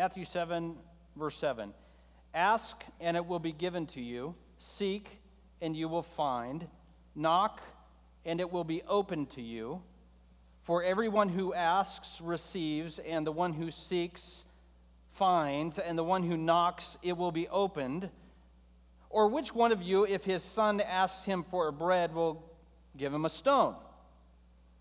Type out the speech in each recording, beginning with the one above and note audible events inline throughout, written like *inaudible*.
Matthew 7, verse 7. Ask, and it will be given to you. Seek, and you will find. Knock, and it will be opened to you. For everyone who asks receives, and the one who seeks finds, and the one who knocks it will be opened. Or which one of you, if his son asks him for bread, will give him a stone?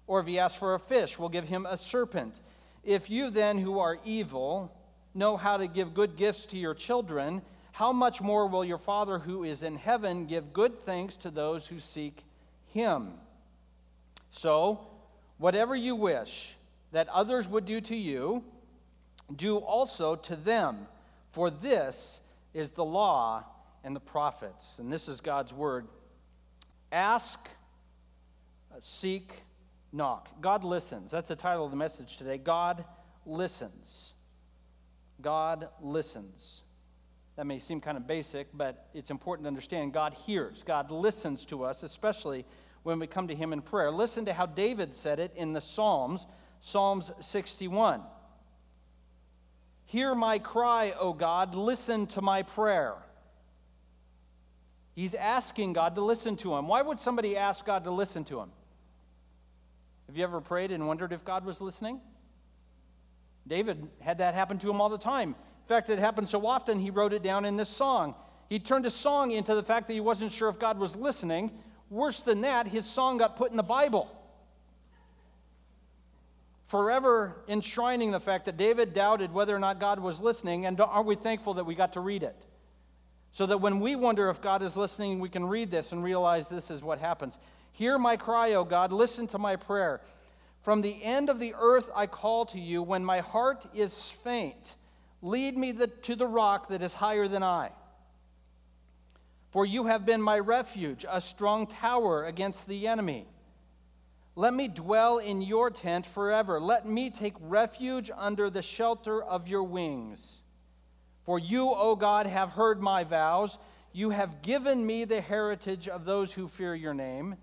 Or if he asks for a fish, will give him a serpent? If you then, who are evil, know how to give good gifts to your children, how much more will your Father who is in heaven give good things to those who seek him? So, whatever you wish that others would do to you, do also to them, for this is the law and the prophets. And this is God's word. Ask, seek, knock. God listens. That's the title of the message today. God listens. God listens. That may seem kind of basic, but it's important to understand God hears. God listens to us, especially when we come to Him in prayer. Listen to how David said it in the Psalms, Psalms 61. Hear my cry, O God, listen to my prayer. He's asking God to listen to him. Why would somebody ask God to listen to him? Have you ever prayed and wondered if God was listening? David had that happen to him all the time. In fact, it happened so often he wrote it down in this song. He turned his song into the fact that he wasn't sure if God was listening. Worse than that, his song got put in the Bible. Forever enshrining the fact that David doubted whether or not God was listening, and aren't we thankful that we got to read it? So that when we wonder if God is listening, we can read this and realize this is what happens. Hear my cry, O God, listen to my prayer. From the end of the earth I call to you when my heart is faint. Lead me the, to the rock that is higher than I. For you have been my refuge, a strong tower against the enemy. Let me dwell in your tent forever. Let me take refuge under the shelter of your wings. For you, O God, have heard my vows. You have given me the heritage of those who fear your name.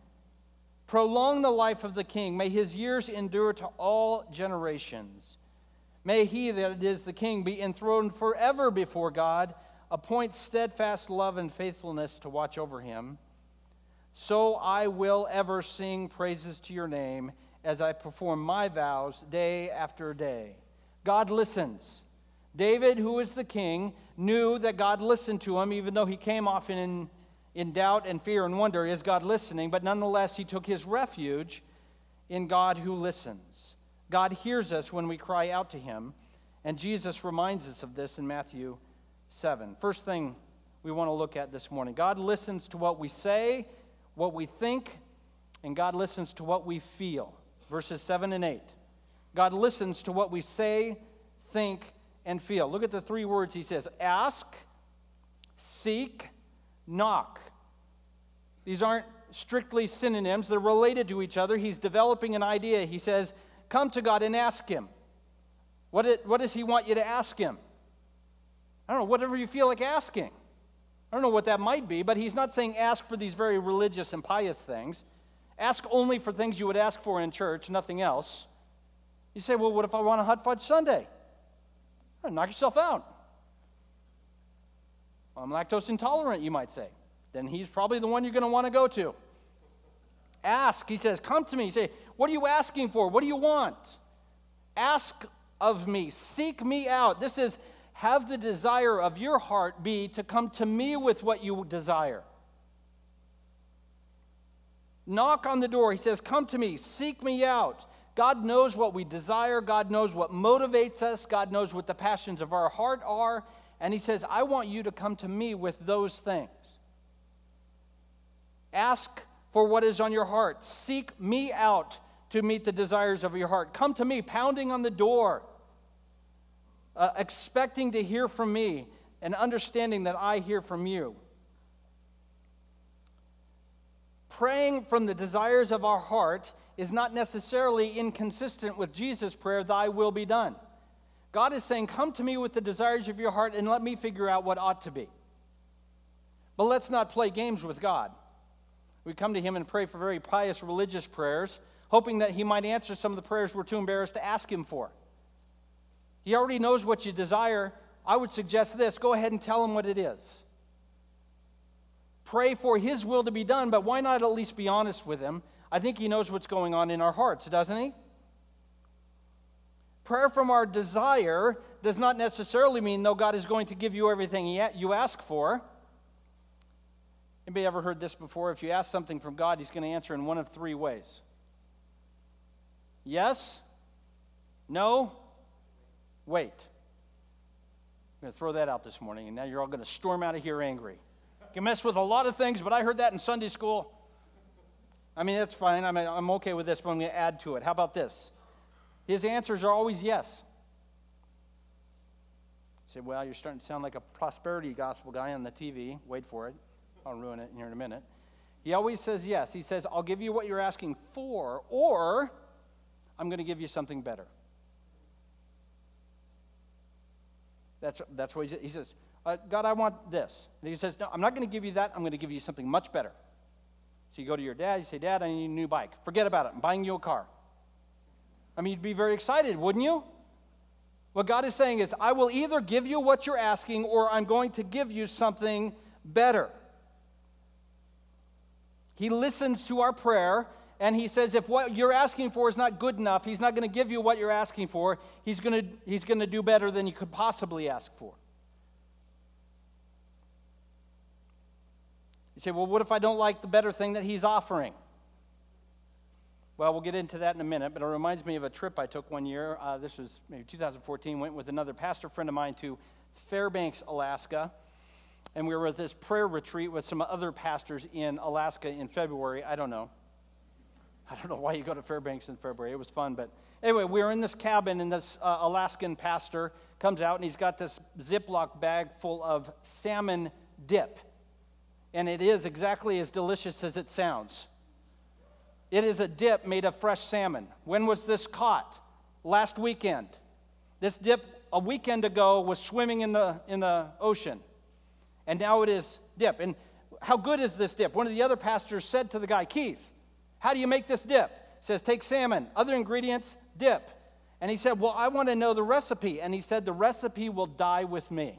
Prolong the life of the king. May his years endure to all generations. May he that is the king be enthroned forever before God. Appoint steadfast love and faithfulness to watch over him. So I will ever sing praises to your name as I perform my vows day after day. God listens. David, who is the king, knew that God listened to him, even though he came off in, in doubt and fear and wonder is God listening? But nonetheless, he took his refuge in God who listens. God hears us when we cry out to him, and Jesus reminds us of this in Matthew 7. First thing we want to look at this morning God listens to what we say, what we think, and God listens to what we feel. Verses 7 and 8. God listens to what we say, think, and feel. Look at the three words he says ask, seek, knock. These aren't strictly synonyms, they're related to each other. He's developing an idea. He says, Come to God and ask Him. What, it, what does He want you to ask Him? I don't know, whatever you feel like asking. I don't know what that might be, but He's not saying ask for these very religious and pious things. Ask only for things you would ask for in church, nothing else. You say, Well, what if I want a hot fudge sundae? Knock yourself out. I'm lactose intolerant, you might say. Then he's probably the one you're going to want to go to. Ask. He says, Come to me. say, What are you asking for? What do you want? Ask of me. Seek me out. This is have the desire of your heart be to come to me with what you desire. Knock on the door. He says, Come to me. Seek me out. God knows what we desire, God knows what motivates us, God knows what the passions of our heart are, and He says, I want you to come to me with those things. Ask for what is on your heart, seek me out to meet the desires of your heart. Come to me, pounding on the door, uh, expecting to hear from me and understanding that I hear from you. Praying from the desires of our heart is not necessarily inconsistent with Jesus' prayer, Thy will be done. God is saying, Come to me with the desires of your heart and let me figure out what ought to be. But let's not play games with God. We come to Him and pray for very pious religious prayers, hoping that He might answer some of the prayers we're too embarrassed to ask Him for. He already knows what you desire. I would suggest this go ahead and tell him what it is. Pray for his will to be done, but why not at least be honest with him? I think he knows what's going on in our hearts, doesn't he? Prayer from our desire does not necessarily mean, though, God is going to give you everything you ask for. Anybody ever heard this before? If you ask something from God, He's going to answer in one of three ways yes, no, wait. I'm going to throw that out this morning, and now you're all going to storm out of here angry. You can mess with a lot of things, but I heard that in Sunday school. I mean, that's fine. I'm, I'm okay with this, but I'm going to add to it. How about this? His answers are always yes. You say, well, you're starting to sound like a prosperity gospel guy on the TV. Wait for it. I'll ruin it here in a minute. He always says yes. He says, I'll give you what you're asking for, or I'm going to give you something better. That's, that's what he, he says. Uh, God, I want this. And he says, No, I'm not going to give you that. I'm going to give you something much better. So you go to your dad, you say, Dad, I need a new bike. Forget about it. I'm buying you a car. I mean, you'd be very excited, wouldn't you? What God is saying is, I will either give you what you're asking or I'm going to give you something better. He listens to our prayer and he says, if what you're asking for is not good enough, he's not going to give you what you're asking for. He's going to, he's to do better than you could possibly ask for. You say, well, what if I don't like the better thing that he's offering? Well, we'll get into that in a minute, but it reminds me of a trip I took one year. Uh, this was maybe 2014. Went with another pastor friend of mine to Fairbanks, Alaska. And we were at this prayer retreat with some other pastors in Alaska in February. I don't know. I don't know why you go to Fairbanks in February. It was fun. But anyway, we were in this cabin, and this uh, Alaskan pastor comes out, and he's got this Ziploc bag full of salmon dip. And it is exactly as delicious as it sounds. It is a dip made of fresh salmon. When was this caught? Last weekend. This dip, a weekend ago, was swimming in the, in the ocean. And now it is dip. And how good is this dip? One of the other pastors said to the guy, Keith, how do you make this dip? He says, Take salmon, other ingredients, dip. And he said, Well, I want to know the recipe. And he said, The recipe will die with me.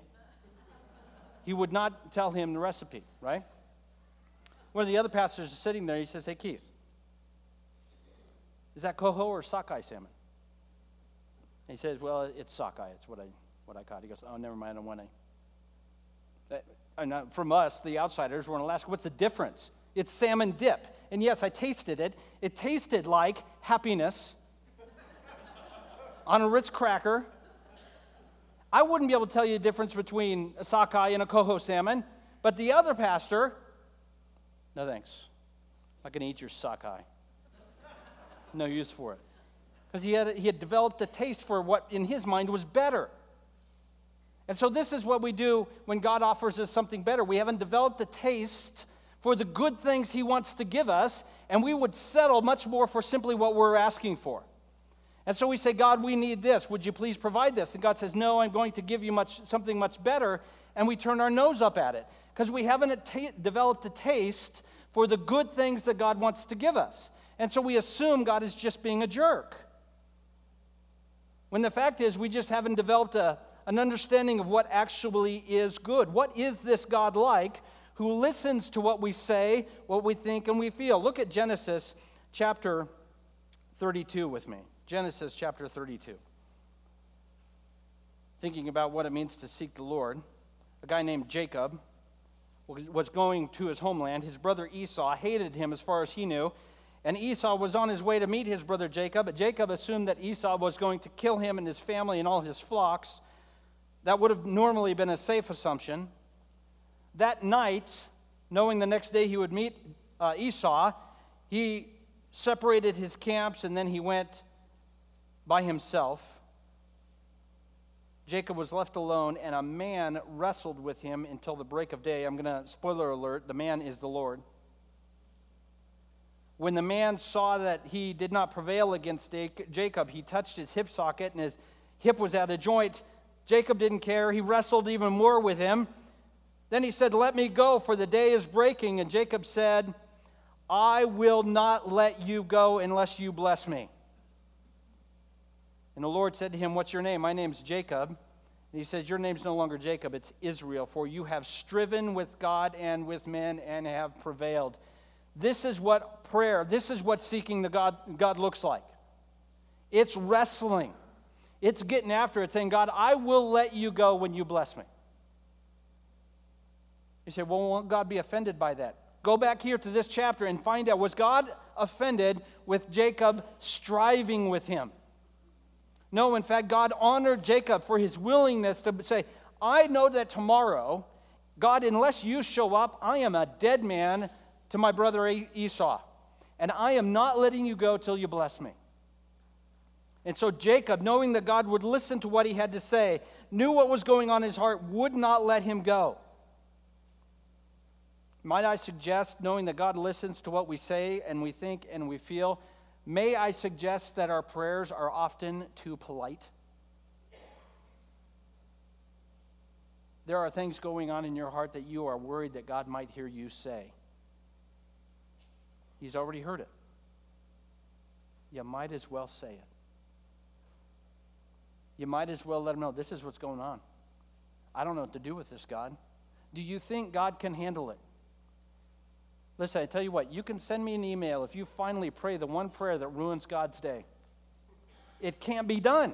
He would not tell him the recipe, right? One of the other pastors is sitting there. He says, Hey, Keith, is that coho or sockeye salmon? And he says, Well, it's sockeye. It's what I, what I caught. He goes, Oh, never mind. I want to. And uh, from us, the outsiders, we're in Alaska. What's the difference? It's salmon dip. And yes, I tasted it. It tasted like happiness on a Ritz cracker. I wouldn't be able to tell you the difference between a sockeye and a coho salmon, but the other pastor, no thanks. I'm not going to eat your sockeye. No use for it. Because he had, he had developed a taste for what in his mind was better. And so, this is what we do when God offers us something better. We haven't developed a taste for the good things He wants to give us, and we would settle much more for simply what we're asking for. And so we say, God, we need this. Would you please provide this? And God says, No, I'm going to give you much, something much better. And we turn our nose up at it because we haven't developed a taste for the good things that God wants to give us. And so we assume God is just being a jerk. When the fact is, we just haven't developed a, an understanding of what actually is good. What is this God like who listens to what we say, what we think, and we feel. Look at Genesis chapter 32 with me. Genesis chapter 32. Thinking about what it means to seek the Lord, a guy named Jacob was going to his homeland. His brother Esau hated him as far as he knew. And Esau was on his way to meet his brother Jacob, but Jacob assumed that Esau was going to kill him and his family and all his flocks. That would have normally been a safe assumption. That night, knowing the next day he would meet uh, Esau, he separated his camps and then he went by himself. Jacob was left alone, and a man wrestled with him until the break of day. I'm going to, spoiler alert, the man is the Lord. When the man saw that he did not prevail against Jacob, he touched his hip socket, and his hip was out of joint. Jacob didn't care. He wrestled even more with him. Then he said, Let me go, for the day is breaking. And Jacob said, I will not let you go unless you bless me. And the Lord said to him, What's your name? My name's Jacob. And he says, Your name's no longer Jacob, it's Israel, for you have striven with God and with men and have prevailed. This is what prayer, this is what seeking the God, God looks like. It's wrestling. It's getting after it, saying, God, I will let you go when you bless me. You say, well, won't God be offended by that? Go back here to this chapter and find out was God offended with Jacob striving with him? No, in fact, God honored Jacob for his willingness to say, I know that tomorrow, God, unless you show up, I am a dead man to my brother Esau. And I am not letting you go till you bless me. And so Jacob, knowing that God would listen to what he had to say, knew what was going on in his heart, would not let him go. Might I suggest, knowing that God listens to what we say and we think and we feel, may I suggest that our prayers are often too polite? There are things going on in your heart that you are worried that God might hear you say. He's already heard it. You might as well say it. You might as well let him know this is what's going on. I don't know what to do with this, God. Do you think God can handle it? Listen, I tell you what, you can send me an email if you finally pray the one prayer that ruins God's day. It can't be done.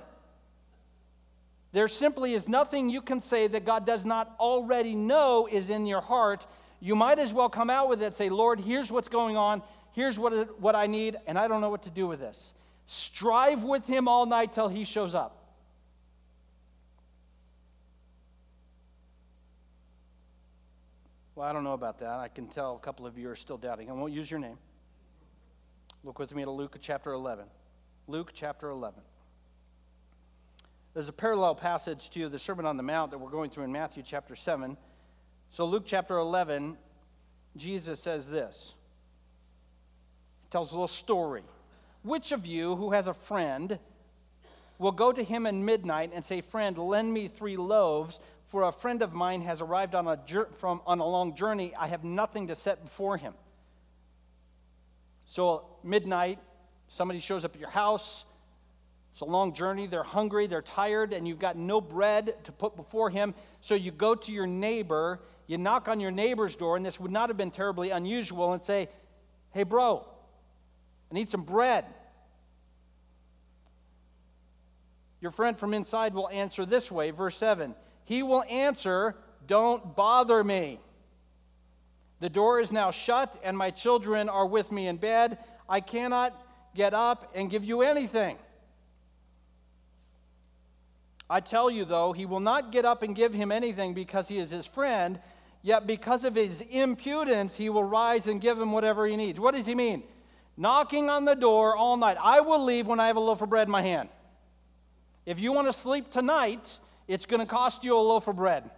There simply is nothing you can say that God does not already know is in your heart. You might as well come out with it say, Lord, here's what's going on. Here's what, what I need, and I don't know what to do with this. Strive with Him all night till He shows up. Well, I don't know about that. I can tell a couple of you are still doubting. I won't use your name. Look with me to Luke chapter 11. Luke chapter 11. There's a parallel passage to the Sermon on the Mount that we're going through in Matthew chapter 7. So, Luke chapter 11, Jesus says this. He tells a little story. Which of you who has a friend will go to him at midnight and say, Friend, lend me three loaves for a friend of mine has arrived on a, from, on a long journey. I have nothing to set before him. So, midnight, somebody shows up at your house. It's a long journey. They're hungry, they're tired, and you've got no bread to put before him. So, you go to your neighbor, you knock on your neighbor's door, and this would not have been terribly unusual, and say, Hey, bro, I need some bread. Your friend from inside will answer this way, verse 7 he will answer, Don't bother me. The door is now shut, and my children are with me in bed. I cannot get up and give you anything. I tell you, though, he will not get up and give him anything because he is his friend, yet because of his impudence, he will rise and give him whatever he needs. What does he mean? Knocking on the door all night. I will leave when I have a loaf of bread in my hand. If you want to sleep tonight, it's going to cost you a loaf of bread.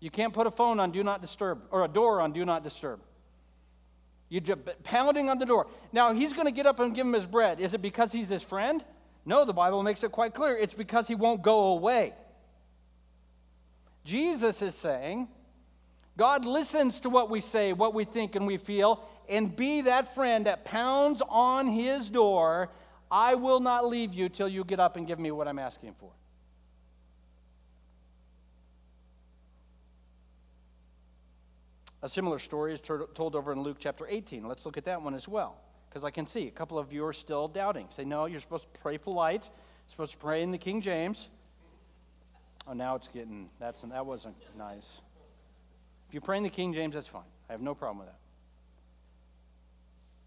You can't put a phone on do not disturb or a door on do not disturb. You're just pounding on the door. Now, he's going to get up and give him his bread. Is it because he's his friend? No, the Bible makes it quite clear. It's because he won't go away. Jesus is saying, God listens to what we say, what we think, and we feel, and be that friend that pounds on his door. I will not leave you till you get up and give me what I'm asking for. A similar story is told over in Luke chapter 18. Let's look at that one as well, because I can see a couple of you are still doubting. Say, no, you're supposed to pray polite. You're supposed to pray in the King James. Oh, now it's getting, that's, that wasn't nice. If you pray in the King James, that's fine. I have no problem with that.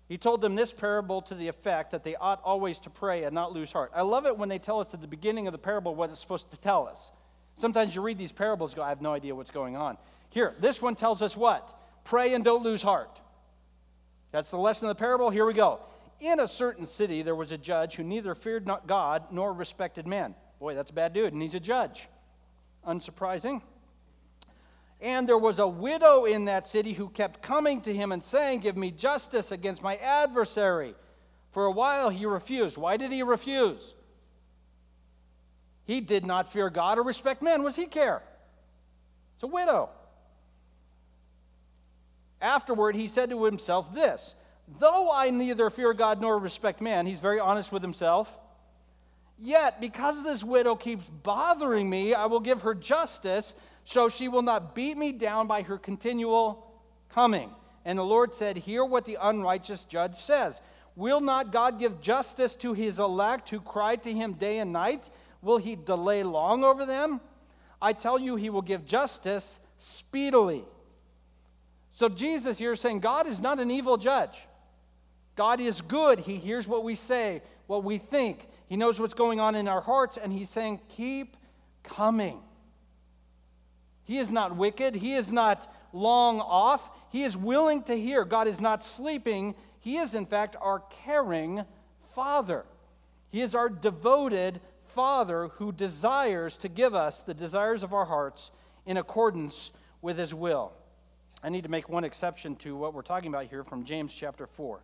He told them this parable to the effect that they ought always to pray and not lose heart. I love it when they tell us at the beginning of the parable what it's supposed to tell us. Sometimes you read these parables, go, I have no idea what's going on. Here, this one tells us what? Pray and don't lose heart. That's the lesson of the parable. Here we go. In a certain city, there was a judge who neither feared not God nor respected man. Boy, that's a bad dude, and he's a judge. Unsurprising. And there was a widow in that city who kept coming to him and saying, Give me justice against my adversary. For a while he refused. Why did he refuse? He did not fear God or respect. What does he care? It's a widow. Afterward, he said to himself this Though I neither fear God nor respect man, he's very honest with himself, Yet, because this widow keeps bothering me, I will give her justice, so she will not beat me down by her continual coming. And the Lord said, Hear what the unrighteous judge says. Will not God give justice to his elect who cry to him day and night? Will he delay long over them? I tell you, he will give justice speedily. So Jesus here is saying God is not an evil judge. God is good. He hears what we say, what we think. He knows what's going on in our hearts, and He's saying, Keep coming. He is not wicked. He is not long off. He is willing to hear. God is not sleeping. He is, in fact, our caring Father. He is our devoted Father who desires to give us the desires of our hearts in accordance with His will. I need to make one exception to what we're talking about here from James chapter 4.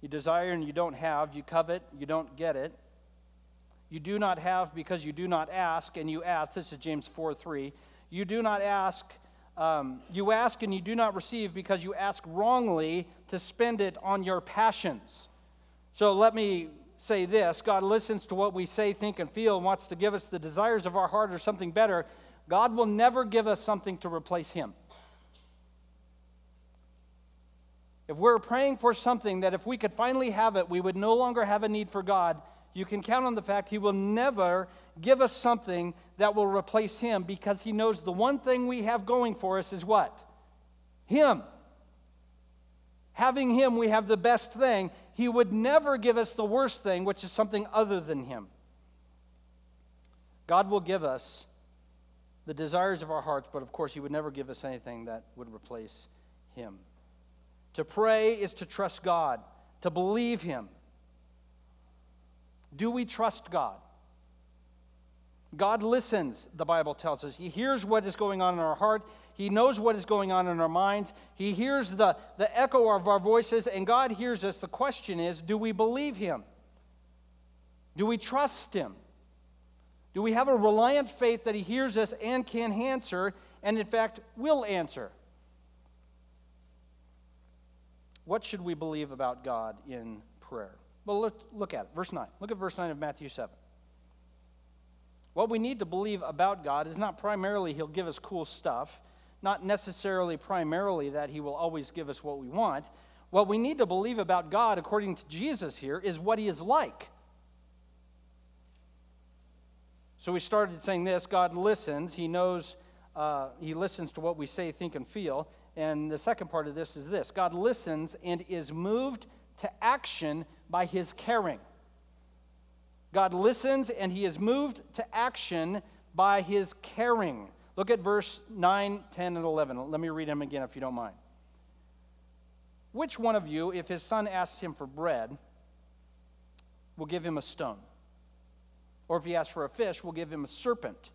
You desire and you don't have. You covet, you don't get it. You do not have because you do not ask, and you ask. This is James 4 3. You do not ask, um, you ask and you do not receive because you ask wrongly to spend it on your passions. So let me say this God listens to what we say, think, and feel, and wants to give us the desires of our heart or something better. God will never give us something to replace Him. If we're praying for something that if we could finally have it, we would no longer have a need for God, you can count on the fact He will never give us something that will replace Him because He knows the one thing we have going for us is what? Him. Having Him, we have the best thing. He would never give us the worst thing, which is something other than Him. God will give us the desires of our hearts, but of course, He would never give us anything that would replace Him. To pray is to trust God, to believe Him. Do we trust God? God listens, the Bible tells us. He hears what is going on in our heart. He knows what is going on in our minds. He hears the, the echo of our voices, and God hears us. The question is do we believe Him? Do we trust Him? Do we have a reliant faith that He hears us and can answer, and in fact will answer? What should we believe about God in prayer? Well, look, look at it. Verse 9. Look at verse 9 of Matthew 7. What we need to believe about God is not primarily He'll give us cool stuff, not necessarily primarily that He will always give us what we want. What we need to believe about God, according to Jesus here, is what He is like. So we started saying this God listens, He knows, uh, He listens to what we say, think, and feel. And the second part of this is this God listens and is moved to action by his caring. God listens and he is moved to action by his caring. Look at verse 9, 10, and 11. Let me read them again if you don't mind. Which one of you, if his son asks him for bread, will give him a stone? Or if he asks for a fish, will give him a serpent?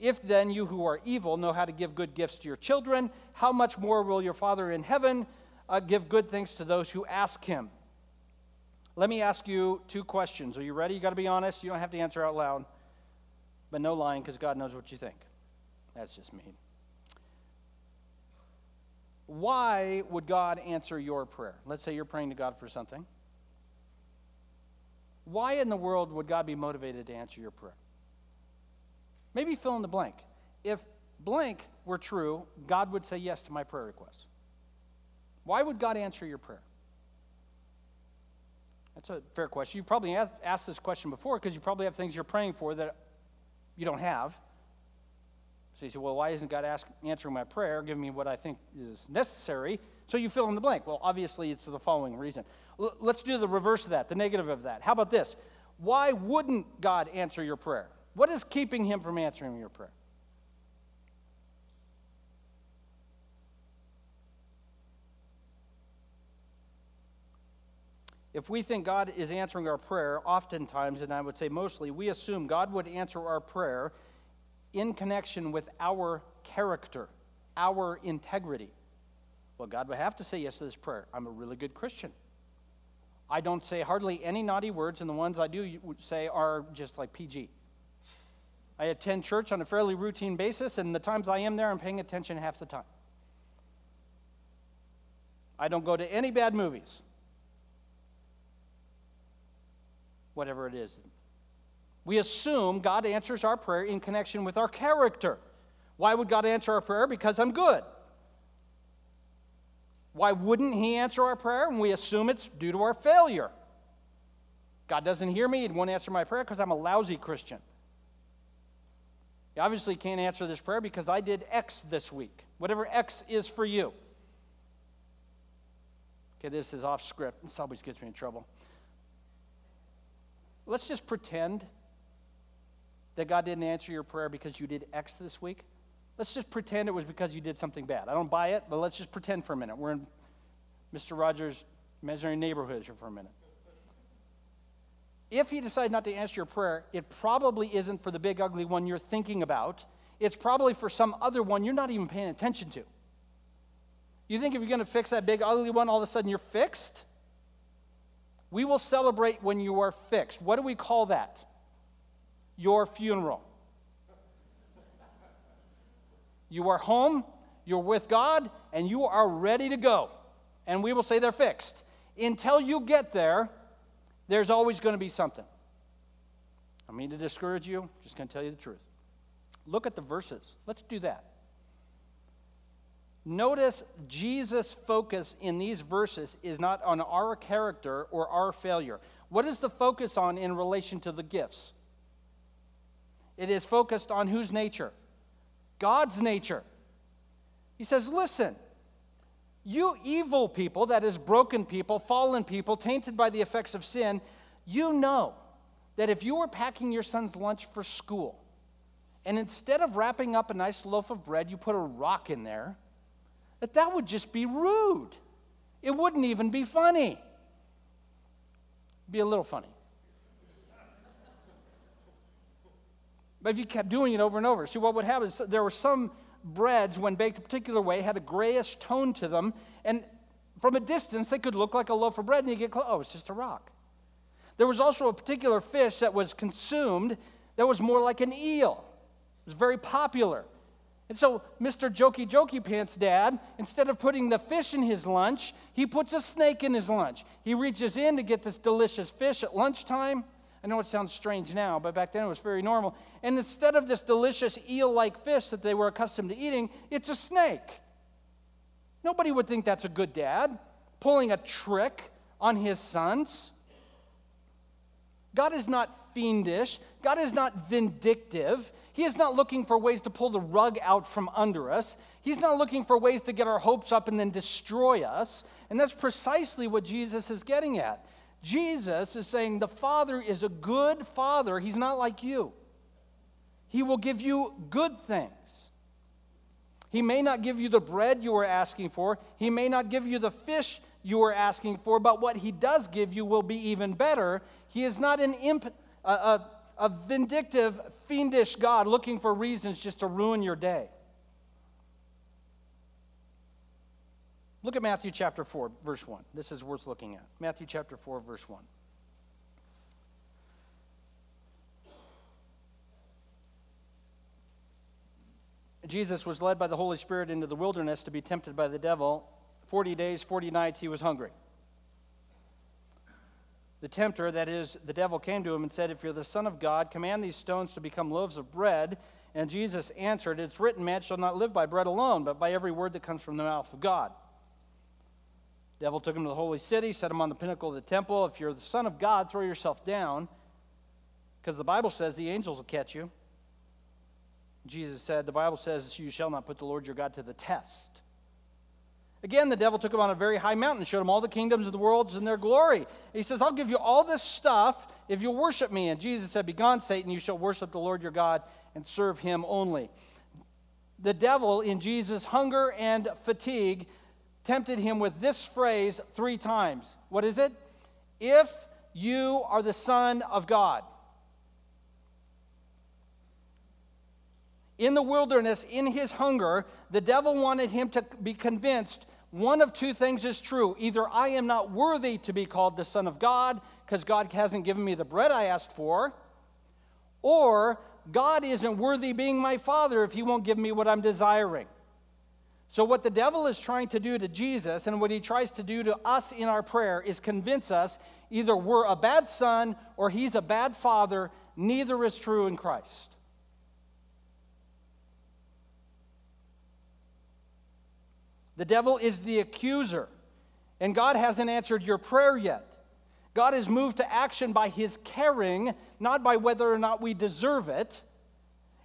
If then you who are evil know how to give good gifts to your children, how much more will your Father in heaven uh, give good things to those who ask him? Let me ask you two questions. Are you ready? You got to be honest. You don't have to answer out loud, but no lying because God knows what you think. That's just me. Why would God answer your prayer? Let's say you're praying to God for something. Why in the world would God be motivated to answer your prayer? Maybe fill in the blank. If blank were true, God would say yes to my prayer request. Why would God answer your prayer? That's a fair question. You probably asked this question before because you probably have things you're praying for that you don't have. So you say, well, why isn't God ask, answering my prayer, giving me what I think is necessary? So you fill in the blank. Well, obviously, it's the following reason. L- let's do the reverse of that, the negative of that. How about this? Why wouldn't God answer your prayer? What is keeping him from answering your prayer? If we think God is answering our prayer, oftentimes, and I would say mostly, we assume God would answer our prayer in connection with our character, our integrity. Well, God would have to say yes to this prayer. I'm a really good Christian. I don't say hardly any naughty words, and the ones I do say are just like PG. I attend church on a fairly routine basis, and the times I am there, I'm paying attention half the time. I don't go to any bad movies. whatever it is. We assume God answers our prayer in connection with our character. Why would God answer our prayer? Because I'm good. Why wouldn't He answer our prayer? And we assume it's due to our failure. God doesn't hear me, He won't answer my prayer because I'm a lousy Christian. He obviously can't answer this prayer because I did X this week, whatever X is for you. Okay, this is off script. This always gets me in trouble. Let's just pretend that God didn't answer your prayer because you did X this week. Let's just pretend it was because you did something bad. I don't buy it, but let's just pretend for a minute. We're in Mr. Rogers' imaginary neighborhood here for a minute. If he decided not to answer your prayer, it probably isn't for the big ugly one you're thinking about. It's probably for some other one you're not even paying attention to. You think if you're going to fix that big ugly one, all of a sudden you're fixed? We will celebrate when you are fixed. What do we call that? Your funeral. You are home, you're with God, and you are ready to go. And we will say they're fixed. Until you get there, there's always going to be something. I mean to discourage you, just going to tell you the truth. Look at the verses. Let's do that. Notice Jesus' focus in these verses is not on our character or our failure. What is the focus on in relation to the gifts? It is focused on whose nature? God's nature. He says, Listen, you evil people, that is, broken people, fallen people, tainted by the effects of sin, you know that if you were packing your son's lunch for school, and instead of wrapping up a nice loaf of bread, you put a rock in there, that that would just be rude. It wouldn't even be funny. Be a little funny. But if you kept doing it over and over, see what would happen is there were some breads, when baked a particular way, had a grayish tone to them, and from a distance they could look like a loaf of bread, and you get close, oh, it's just a rock. There was also a particular fish that was consumed that was more like an eel. It was very popular. And so, Mr. Jokey Jokey Pants' dad, instead of putting the fish in his lunch, he puts a snake in his lunch. He reaches in to get this delicious fish at lunchtime. I know it sounds strange now, but back then it was very normal. And instead of this delicious eel like fish that they were accustomed to eating, it's a snake. Nobody would think that's a good dad, pulling a trick on his sons. God is not fiendish, God is not vindictive. He is not looking for ways to pull the rug out from under us. He's not looking for ways to get our hopes up and then destroy us. And that's precisely what Jesus is getting at. Jesus is saying the Father is a good Father. He's not like you. He will give you good things. He may not give you the bread you are asking for, He may not give you the fish you are asking for, but what He does give you will be even better. He is not an imp, a, a, a vindictive, fiendish God looking for reasons just to ruin your day. Look at Matthew chapter 4, verse 1. This is worth looking at. Matthew chapter 4, verse 1. Jesus was led by the Holy Spirit into the wilderness to be tempted by the devil. 40 days, 40 nights, he was hungry. The tempter, that is, the devil, came to him and said, If you're the Son of God, command these stones to become loaves of bread. And Jesus answered, It's written, Man shall not live by bread alone, but by every word that comes from the mouth of God devil took him to the holy city, set him on the pinnacle of the temple. If you're the Son of God, throw yourself down, because the Bible says the angels will catch you. Jesus said, The Bible says, You shall not put the Lord your God to the test. Again, the devil took him on a very high mountain, showed him all the kingdoms of the world and their glory. He says, I'll give you all this stuff if you'll worship me. And Jesus said, Begone, Satan, you shall worship the Lord your God and serve him only. The devil, in Jesus' hunger and fatigue, tempted him with this phrase three times. What is it? If you are the Son of God. In the wilderness, in his hunger, the devil wanted him to be convinced one of two things is true. Either I am not worthy to be called the Son of God because God hasn't given me the bread I asked for, or God isn't worthy being my Father if He won't give me what I'm desiring. So, what the devil is trying to do to Jesus and what he tries to do to us in our prayer is convince us either we're a bad son or he's a bad father. Neither is true in Christ. The devil is the accuser, and God hasn't answered your prayer yet. God is moved to action by his caring, not by whether or not we deserve it.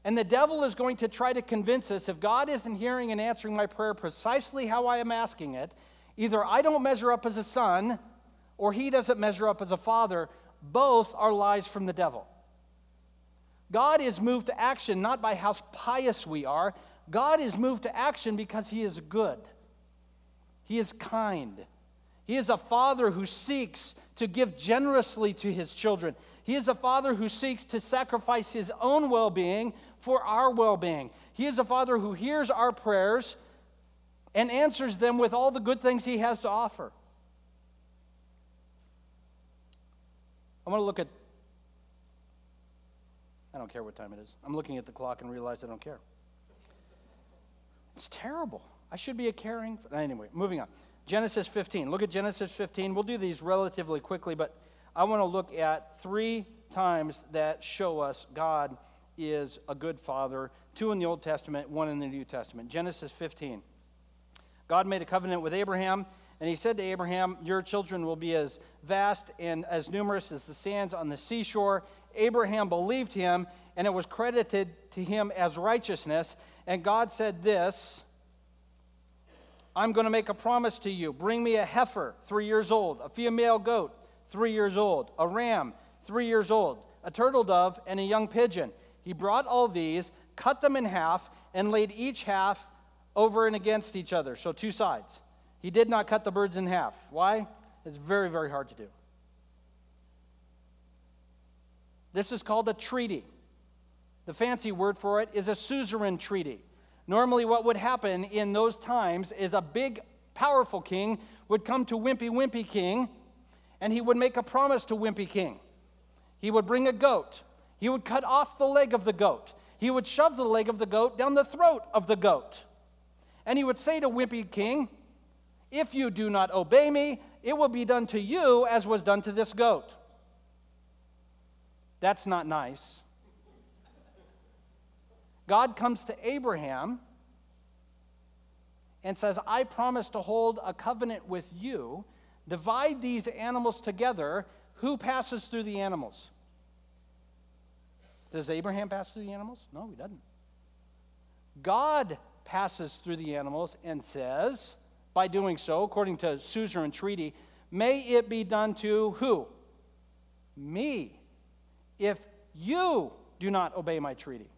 And the devil is going to try to convince us if God isn't hearing and answering my prayer precisely how I am asking it, either I don't measure up as a son or he doesn't measure up as a father. Both are lies from the devil. God is moved to action not by how pious we are, God is moved to action because he is good, he is kind. He is a father who seeks to give generously to his children. He is a father who seeks to sacrifice his own well being for our well being. He is a Father who hears our prayers and answers them with all the good things He has to offer. I want to look at, I don't care what time it is. I'm looking at the clock and realize I don't care. It's terrible. I should be a caring. Anyway, moving on. Genesis 15. Look at Genesis 15. We'll do these relatively quickly, but I want to look at three times that show us God is a good father, two in the Old Testament, one in the New Testament. Genesis 15. God made a covenant with Abraham, and he said to Abraham, Your children will be as vast and as numerous as the sands on the seashore. Abraham believed him, and it was credited to him as righteousness. And God said this I'm going to make a promise to you. Bring me a heifer, three years old, a female goat, three years old, a ram, three years old, a turtle dove, and a young pigeon. He brought all these, cut them in half, and laid each half over and against each other, so two sides. He did not cut the birds in half. Why? It's very, very hard to do. This is called a treaty. The fancy word for it is a suzerain treaty. Normally, what would happen in those times is a big, powerful king would come to Wimpy Wimpy King, and he would make a promise to Wimpy King. He would bring a goat, he would cut off the leg of the goat. He would shove the leg of the goat down the throat of the goat. And he would say to Wimpy King, If you do not obey me, it will be done to you as was done to this goat. That's not nice. God comes to Abraham and says, I promise to hold a covenant with you. Divide these animals together. Who passes through the animals? Does Abraham pass through the animals? No, he doesn't. God passes through the animals and says, by doing so, according to suzerain treaty, may it be done to who? Me, if you do not obey my treaty.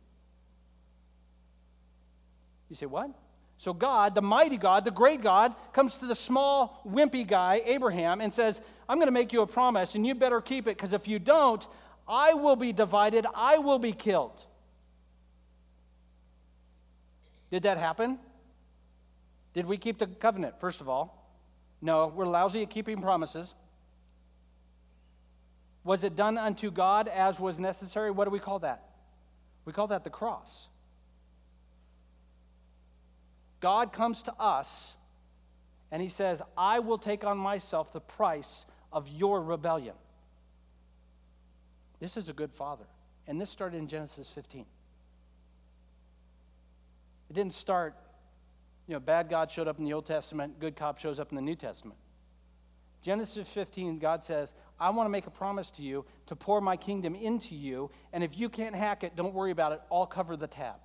You say, what? So, God, the mighty God, the great God, comes to the small, wimpy guy, Abraham, and says, I'm going to make you a promise, and you better keep it, because if you don't, I will be divided, I will be killed. Did that happen? Did we keep the covenant, first of all? No, we're lousy at keeping promises. Was it done unto God as was necessary? What do we call that? We call that the cross. God comes to us and he says, I will take on myself the price of your rebellion. This is a good father. And this started in Genesis 15. It didn't start, you know, bad God showed up in the Old Testament, good cop shows up in the New Testament. Genesis 15, God says, I want to make a promise to you to pour my kingdom into you, and if you can't hack it, don't worry about it. I'll cover the tab.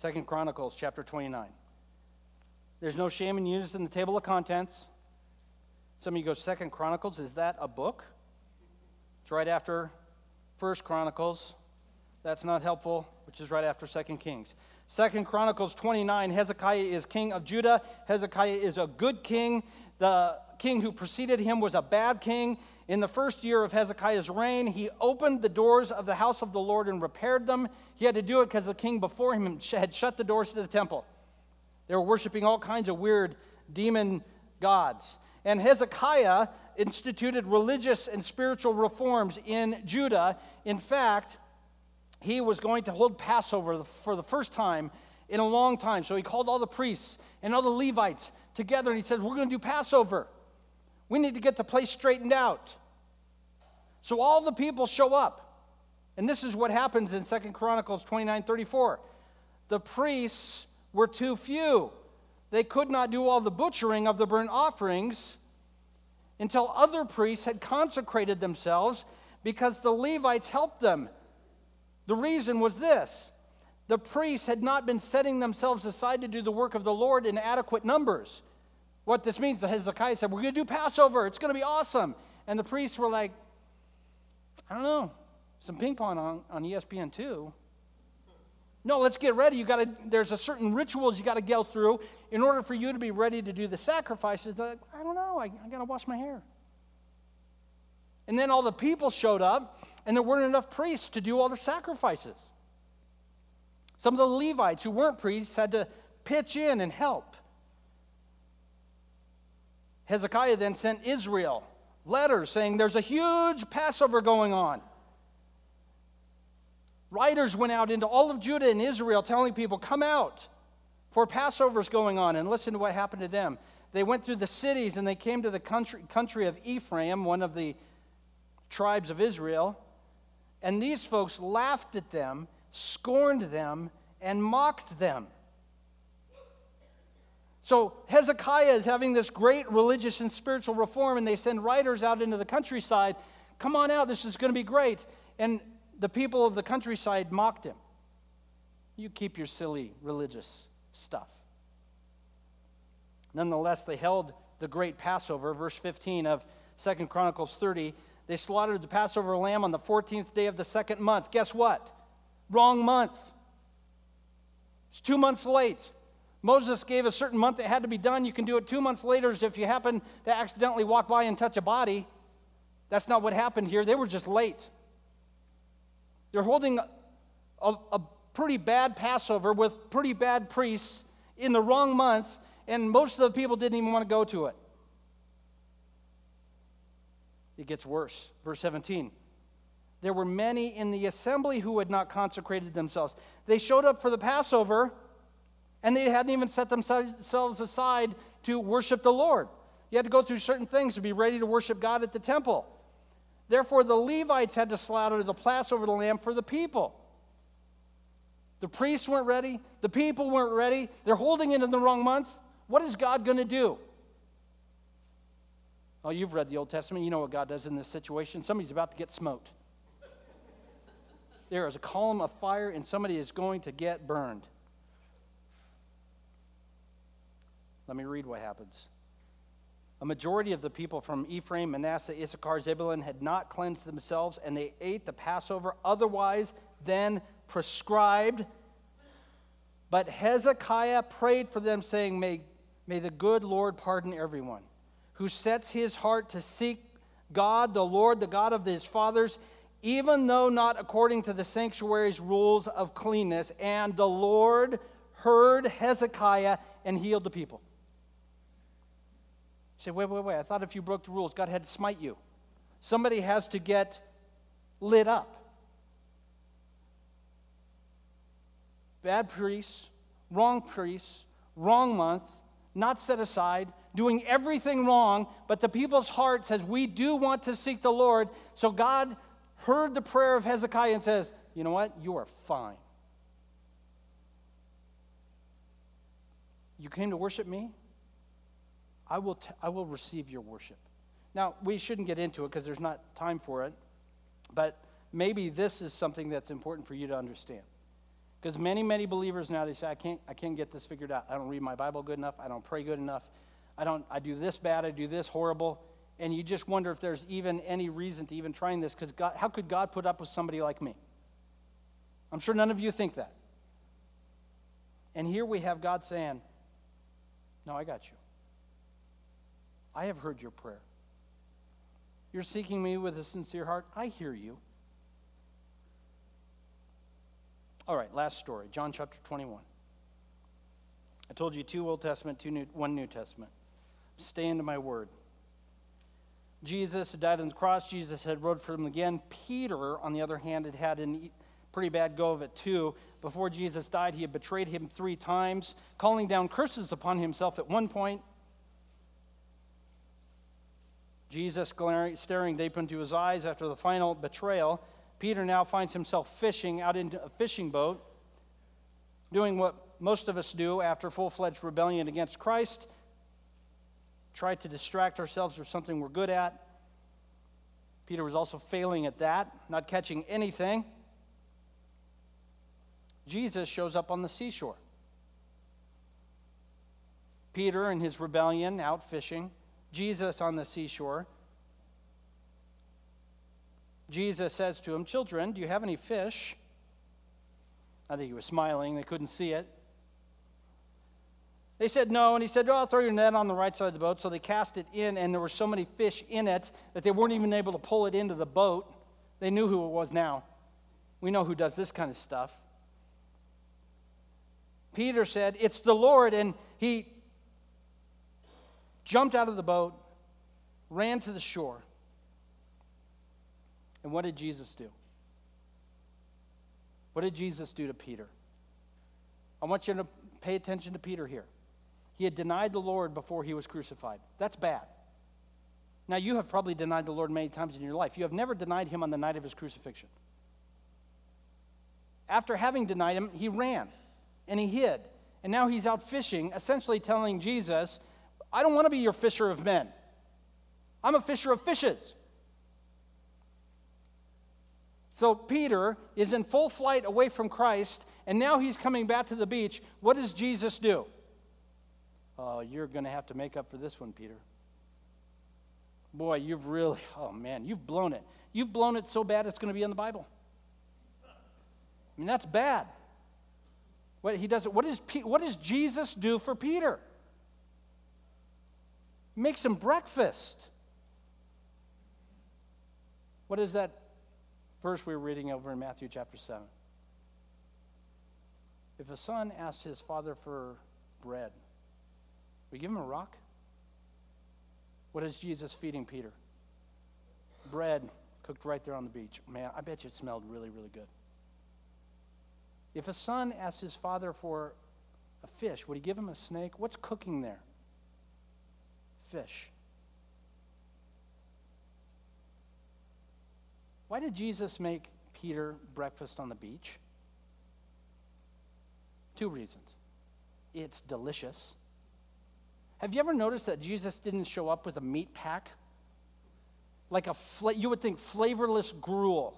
Second Chronicles chapter 29. There's no shame in using the table of contents. Some of you go, Second Chronicles, is that a book? It's right after First Chronicles. That's not helpful, which is right after Second Kings. Second Chronicles 29, Hezekiah is king of Judah. Hezekiah is a good king. The king who preceded him was a bad king. In the first year of Hezekiah's reign, he opened the doors of the house of the Lord and repaired them. He had to do it because the king before him had shut the doors to the temple. They were worshiping all kinds of weird demon gods. And Hezekiah instituted religious and spiritual reforms in Judah. In fact, he was going to hold Passover for the first time in a long time. So he called all the priests and all the Levites together and he said, We're going to do Passover. We need to get the place straightened out. So all the people show up. And this is what happens in Second Chronicles 29 34. The priests were too few. They could not do all the butchering of the burnt offerings until other priests had consecrated themselves because the Levites helped them. The reason was this the priests had not been setting themselves aside to do the work of the Lord in adequate numbers. What this means, Hezekiah said, We're going to do Passover. It's going to be awesome. And the priests were like, I don't know, some ping pong on, on ESPN 2. No, let's get ready. You got to. There's a certain rituals you got to go through in order for you to be ready to do the sacrifices. Like, I don't know. I, I got to wash my hair. And then all the people showed up, and there weren't enough priests to do all the sacrifices. Some of the Levites who weren't priests had to pitch in and help. Hezekiah then sent Israel letters saying there's a huge Passover going on. Writers went out into all of Judah and Israel telling people, Come out, for Passover's going on. And listen to what happened to them. They went through the cities and they came to the country, country of Ephraim, one of the tribes of Israel. And these folks laughed at them, scorned them, and mocked them. So Hezekiah is having this great religious and spiritual reform, and they send writers out into the countryside. Come on out, this is going to be great. And the people of the countryside mocked him. You keep your silly religious stuff. Nonetheless, they held the great Passover, verse 15 of Second Chronicles 30. They slaughtered the Passover lamb on the 14th day of the second month. Guess what? Wrong month. It's two months late. Moses gave a certain month it had to be done. You can do it two months later if you happen to accidentally walk by and touch a body. That's not what happened here. They were just late. They're holding a, a pretty bad Passover with pretty bad priests in the wrong month, and most of the people didn't even want to go to it. It gets worse. Verse 17. There were many in the assembly who had not consecrated themselves. They showed up for the Passover, and they hadn't even set themselves aside to worship the Lord. You had to go through certain things to be ready to worship God at the temple. Therefore, the Levites had to slaughter the Passover lamb for the people. The priests weren't ready. The people weren't ready. They're holding it in the wrong month. What is God going to do? Oh, you've read the Old Testament. You know what God does in this situation. Somebody's about to get smote. There is a column of fire, and somebody is going to get burned. Let me read what happens. A majority of the people from Ephraim, Manasseh, Issachar, Zebulun had not cleansed themselves, and they ate the Passover otherwise than prescribed. But Hezekiah prayed for them, saying, May, may the good Lord pardon everyone who sets his heart to seek God, the Lord, the God of his fathers, even though not according to the sanctuary's rules of cleanness. And the Lord heard Hezekiah and healed the people say, wait, wait, wait. I thought if you broke the rules, God had to smite you. Somebody has to get lit up. Bad priests, wrong priests, wrong month, not set aside, doing everything wrong, but the people's heart says, We do want to seek the Lord. So God heard the prayer of Hezekiah and says, You know what? You are fine. You came to worship me? I will, t- I will receive your worship. Now, we shouldn't get into it because there's not time for it, but maybe this is something that's important for you to understand. Because many, many believers now, they say, I can't, I can't get this figured out. I don't read my Bible good enough. I don't pray good enough. I, don't, I do this bad. I do this horrible. And you just wonder if there's even any reason to even trying this because how could God put up with somebody like me? I'm sure none of you think that. And here we have God saying, No, I got you. I have heard your prayer. You're seeking me with a sincere heart. I hear you. All right, last story John chapter 21. I told you two Old Testament, two new, one New Testament. Stay into my word. Jesus had died on the cross. Jesus had rose from again. Peter, on the other hand, had had a pretty bad go of it too. Before Jesus died, he had betrayed him three times, calling down curses upon himself at one point. Jesus glaring, staring deep into his eyes after the final betrayal. Peter now finds himself fishing out into a fishing boat, doing what most of us do after full fledged rebellion against Christ try to distract ourselves with something we're good at. Peter was also failing at that, not catching anything. Jesus shows up on the seashore. Peter in his rebellion out fishing, Jesus on the seashore. Jesus says to him, Children, do you have any fish? I think he was smiling, they couldn't see it. They said no, and he said, Oh, I'll throw your net on the right side of the boat. So they cast it in, and there were so many fish in it that they weren't even able to pull it into the boat. They knew who it was now. We know who does this kind of stuff. Peter said, It's the Lord, and he jumped out of the boat, ran to the shore. And what did Jesus do? What did Jesus do to Peter? I want you to pay attention to Peter here. He had denied the Lord before he was crucified. That's bad. Now, you have probably denied the Lord many times in your life. You have never denied him on the night of his crucifixion. After having denied him, he ran and he hid. And now he's out fishing, essentially telling Jesus, I don't want to be your fisher of men. I'm a fisher of fishes. So Peter is in full flight away from Christ, and now he's coming back to the beach. What does Jesus do? Oh, you're going to have to make up for this one, Peter. Boy, you've really, oh man, you've blown it. You've blown it so bad it's going to be in the Bible. I mean, that's bad. What he does, what, is, what does Jesus do for Peter? He some breakfast. What is that verse we were reading over in Matthew chapter 7? If a son asks his father for bread, we give him a rock? What is Jesus feeding Peter? Bread cooked right there on the beach. Man, I bet you it smelled really, really good. If a son asks his father for a fish, would he give him a snake? What's cooking there? Fish. Why did Jesus make Peter breakfast on the beach? Two reasons. It's delicious. Have you ever noticed that Jesus didn't show up with a meat pack? Like a, fla- you would think flavorless gruel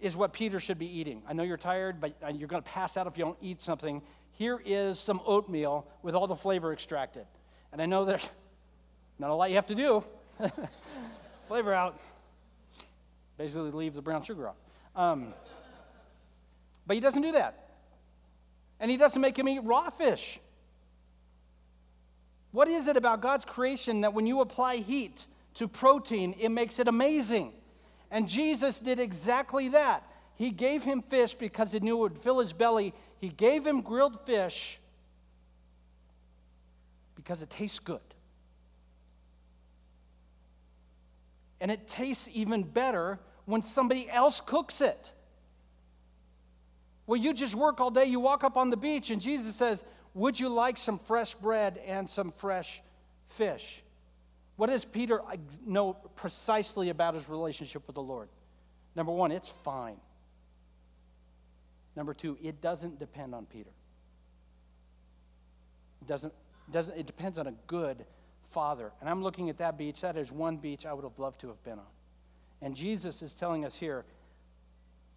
is what Peter should be eating. I know you're tired, but uh, you're going to pass out if you don't eat something. Here is some oatmeal with all the flavor extracted. And I know there's not a lot you have to do. *laughs* flavor out. Basically, leave the brown sugar off. Um, but he doesn't do that. And he doesn't make him eat raw fish. What is it about God's creation that when you apply heat to protein, it makes it amazing? And Jesus did exactly that. He gave him fish because he knew it would fill his belly. He gave him grilled fish because it tastes good. And it tastes even better when somebody else cooks it. Well, you just work all day, you walk up on the beach, and Jesus says, would you like some fresh bread and some fresh fish? What does Peter uh, know precisely about his relationship with the Lord? Number one, it's fine. Number two, it doesn't depend on Peter. It doesn't, doesn't, it depends on a good father. And I'm looking at that beach. That is one beach I would have loved to have been on. And Jesus is telling us here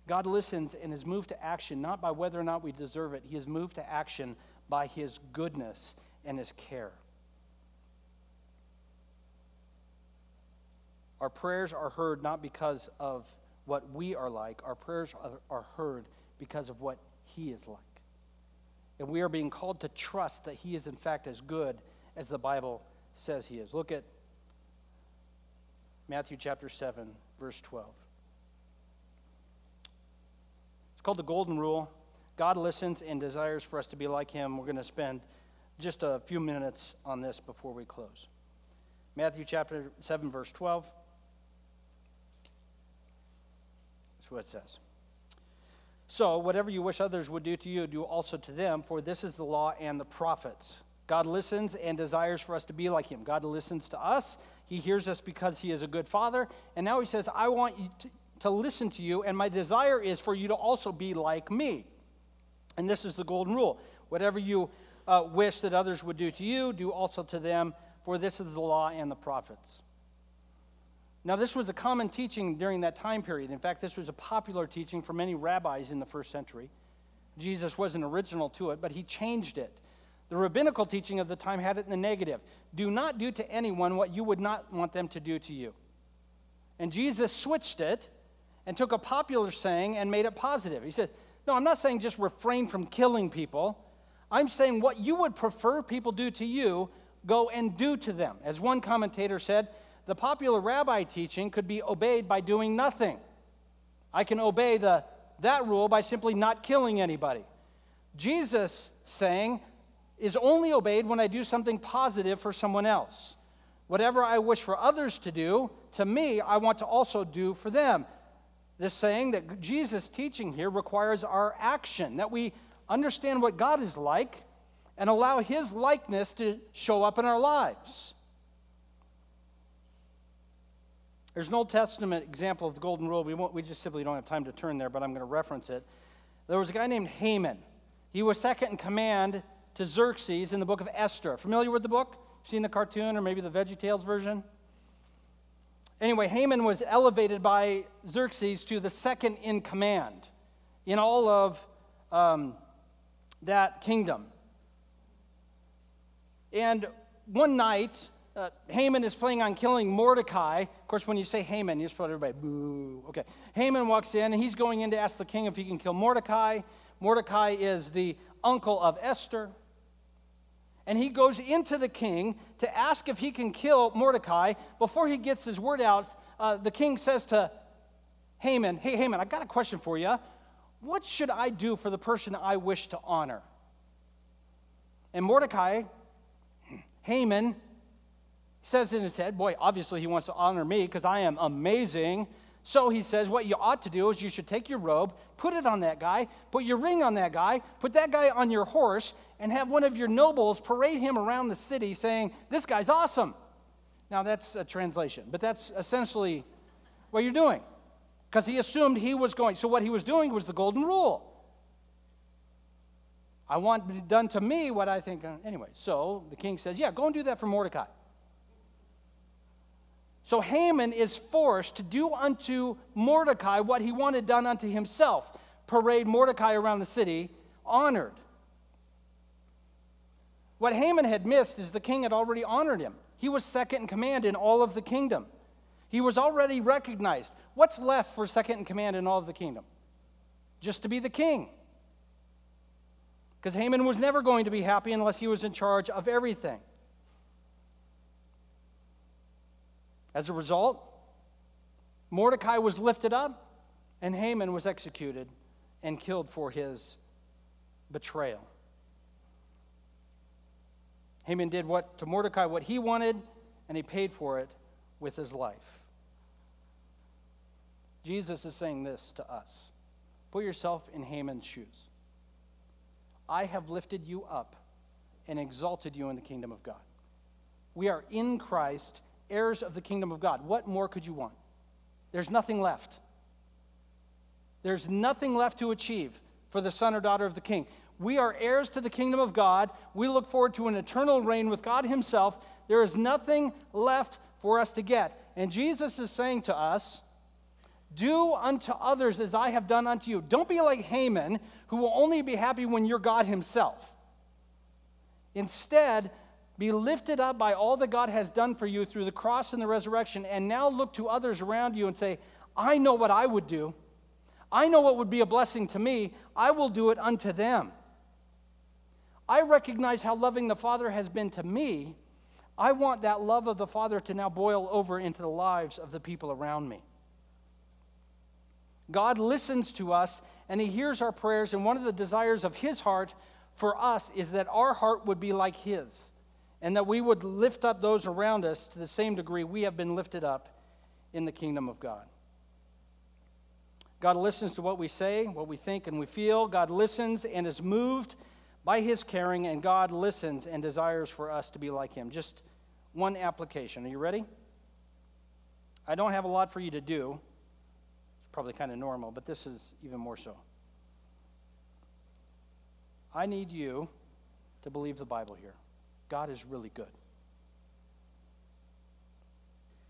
God listens and is moved to action not by whether or not we deserve it, He is moved to action by his goodness and his care. Our prayers are heard not because of what we are like, our prayers are heard because of what he is like. And we are being called to trust that he is, in fact, as good as the Bible says he is. Look at Matthew chapter 7, verse 12. It's called the Golden Rule. God listens and desires for us to be like him. We're going to spend just a few minutes on this before we close. Matthew chapter 7, verse 12. That's what it says. So, whatever you wish others would do to you, do also to them, for this is the law and the prophets. God listens and desires for us to be like him. God listens to us. He hears us because he is a good father. And now he says, I want you to, to listen to you, and my desire is for you to also be like me. And this is the golden rule. Whatever you uh, wish that others would do to you, do also to them, for this is the law and the prophets. Now, this was a common teaching during that time period. In fact, this was a popular teaching for many rabbis in the first century. Jesus wasn't original to it, but he changed it. The rabbinical teaching of the time had it in the negative do not do to anyone what you would not want them to do to you. And Jesus switched it and took a popular saying and made it positive. He said, No, I'm not saying just refrain from killing people. I'm saying what you would prefer people do to you, go and do to them. As one commentator said, the popular rabbi teaching could be obeyed by doing nothing. I can obey the, that rule by simply not killing anybody. Jesus saying is only obeyed when I do something positive for someone else. Whatever I wish for others to do, to me, I want to also do for them. This saying that Jesus' teaching here requires our action, that we understand what God is like and allow His likeness to show up in our lives. There's an Old Testament example of the Golden Rule. We, won't, we just simply don't have time to turn there, but I'm going to reference it. There was a guy named Haman. He was second in command to Xerxes in the book of Esther. Familiar with the book? Seen the cartoon or maybe the VeggieTales version? Anyway, Haman was elevated by Xerxes to the second in command in all of um, that kingdom. And one night, uh, Haman is planning on killing Mordecai. Of course, when you say Haman, you just put everybody, boo. Okay. Haman walks in, and he's going in to ask the king if he can kill Mordecai. Mordecai is the uncle of Esther. And he goes into the king to ask if he can kill Mordecai. Before he gets his word out, uh, the king says to Haman, Hey, Haman, I got a question for you. What should I do for the person I wish to honor? And Mordecai, *clears throat* Haman, says in his head, Boy, obviously he wants to honor me because I am amazing. So he says, What you ought to do is you should take your robe, put it on that guy, put your ring on that guy, put that guy on your horse, and have one of your nobles parade him around the city saying, This guy's awesome. Now that's a translation, but that's essentially what you're doing because he assumed he was going. So, what he was doing was the golden rule. I want done to me what I think. Uh, anyway, so the king says, Yeah, go and do that for Mordecai. So Haman is forced to do unto Mordecai what he wanted done unto himself parade Mordecai around the city, honored. What Haman had missed is the king had already honored him. He was second in command in all of the kingdom. He was already recognized. What's left for second in command in all of the kingdom? Just to be the king. Because Haman was never going to be happy unless he was in charge of everything. As a result, Mordecai was lifted up and Haman was executed and killed for his betrayal. Haman did what to Mordecai what he wanted and he paid for it with his life. Jesus is saying this to us Put yourself in Haman's shoes. I have lifted you up and exalted you in the kingdom of God. We are in Christ, heirs of the kingdom of God. What more could you want? There's nothing left. There's nothing left to achieve for the son or daughter of the king. We are heirs to the kingdom of God. We look forward to an eternal reign with God Himself. There is nothing left for us to get. And Jesus is saying to us, do unto others as I have done unto you. Don't be like Haman, who will only be happy when you're God himself. Instead, be lifted up by all that God has done for you through the cross and the resurrection, and now look to others around you and say, I know what I would do. I know what would be a blessing to me. I will do it unto them. I recognize how loving the Father has been to me. I want that love of the Father to now boil over into the lives of the people around me. God listens to us and He hears our prayers, and one of the desires of His heart for us is that our heart would be like His, and that we would lift up those around us to the same degree we have been lifted up in the kingdom of God. God listens to what we say, what we think, and we feel. God listens and is moved by his caring, and God listens and desires for us to be like him. Just one application. Are you ready? I don't have a lot for you to do. It's probably kind of normal, but this is even more so. I need you to believe the Bible here. God is really good.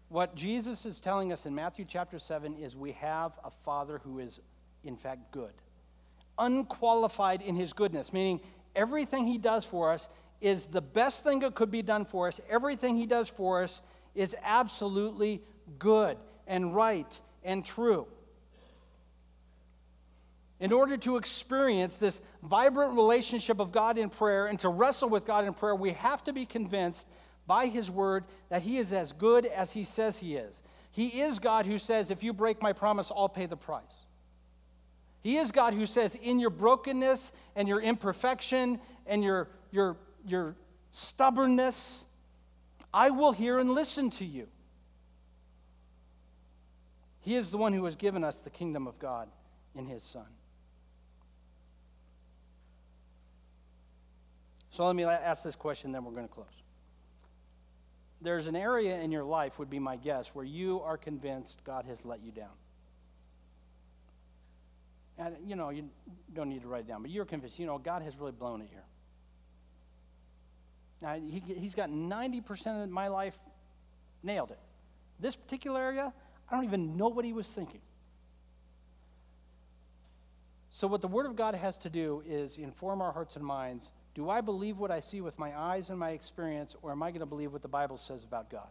What Jesus is telling us in Matthew chapter 7 is we have a Father who is, in fact, good. Unqualified in his goodness, meaning everything he does for us is the best thing that could be done for us. Everything he does for us is absolutely good and right and true. In order to experience this vibrant relationship of God in prayer and to wrestle with God in prayer, we have to be convinced by His Word that He is as good as He says He is. He is God who says, If you break my promise, I'll pay the price. He is God who says, In your brokenness and your imperfection and your, your, your stubbornness, I will hear and listen to you. He is the one who has given us the kingdom of God in His Son. So let me ask this question, then we're going to close. There's an area in your life, would be my guess, where you are convinced God has let you down. And, you know, you don't need to write it down, but you're convinced, you know, God has really blown it here. Now, he, he's got 90% of my life nailed it. This particular area, I don't even know what he was thinking. So, what the Word of God has to do is inform our hearts and minds do I believe what I see with my eyes and my experience, or am I going to believe what the Bible says about God?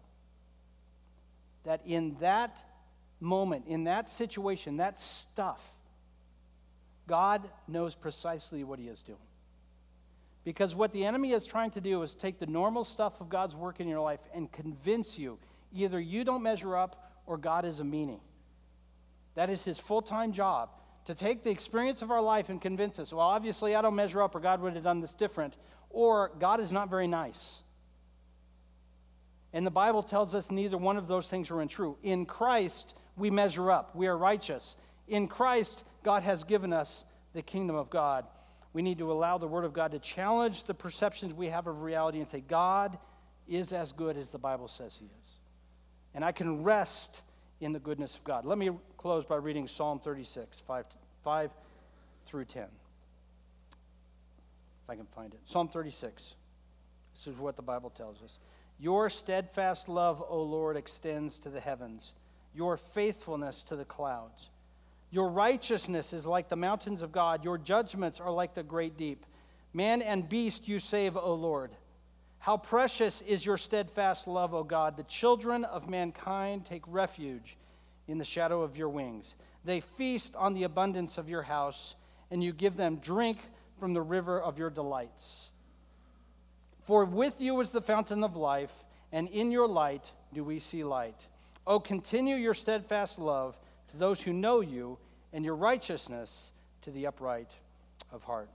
That in that moment, in that situation, that stuff, God knows precisely what He is doing. Because what the enemy is trying to do is take the normal stuff of God's work in your life and convince you either you don't measure up or God is a meaning. That is his full time job to take the experience of our life and convince us, well, obviously I don't measure up or God would have done this different, or God is not very nice. And the Bible tells us neither one of those things are untrue. In Christ, we measure up, we are righteous. In Christ, God has given us the kingdom of God. We need to allow the Word of God to challenge the perceptions we have of reality and say, God is as good as the Bible says He is. And I can rest in the goodness of God. Let me close by reading Psalm 36, 5, 5 through 10. If I can find it. Psalm 36. This is what the Bible tells us. Your steadfast love, O Lord, extends to the heavens, your faithfulness to the clouds. Your righteousness is like the mountains of God, your judgments are like the great deep. Man and beast you save, O Lord. How precious is your steadfast love, O God. The children of mankind take refuge in the shadow of your wings. They feast on the abundance of your house, and you give them drink from the river of your delights. For with you is the fountain of life, and in your light do we see light. Oh, continue your steadfast love to those who know you, and your righteousness to the upright of heart.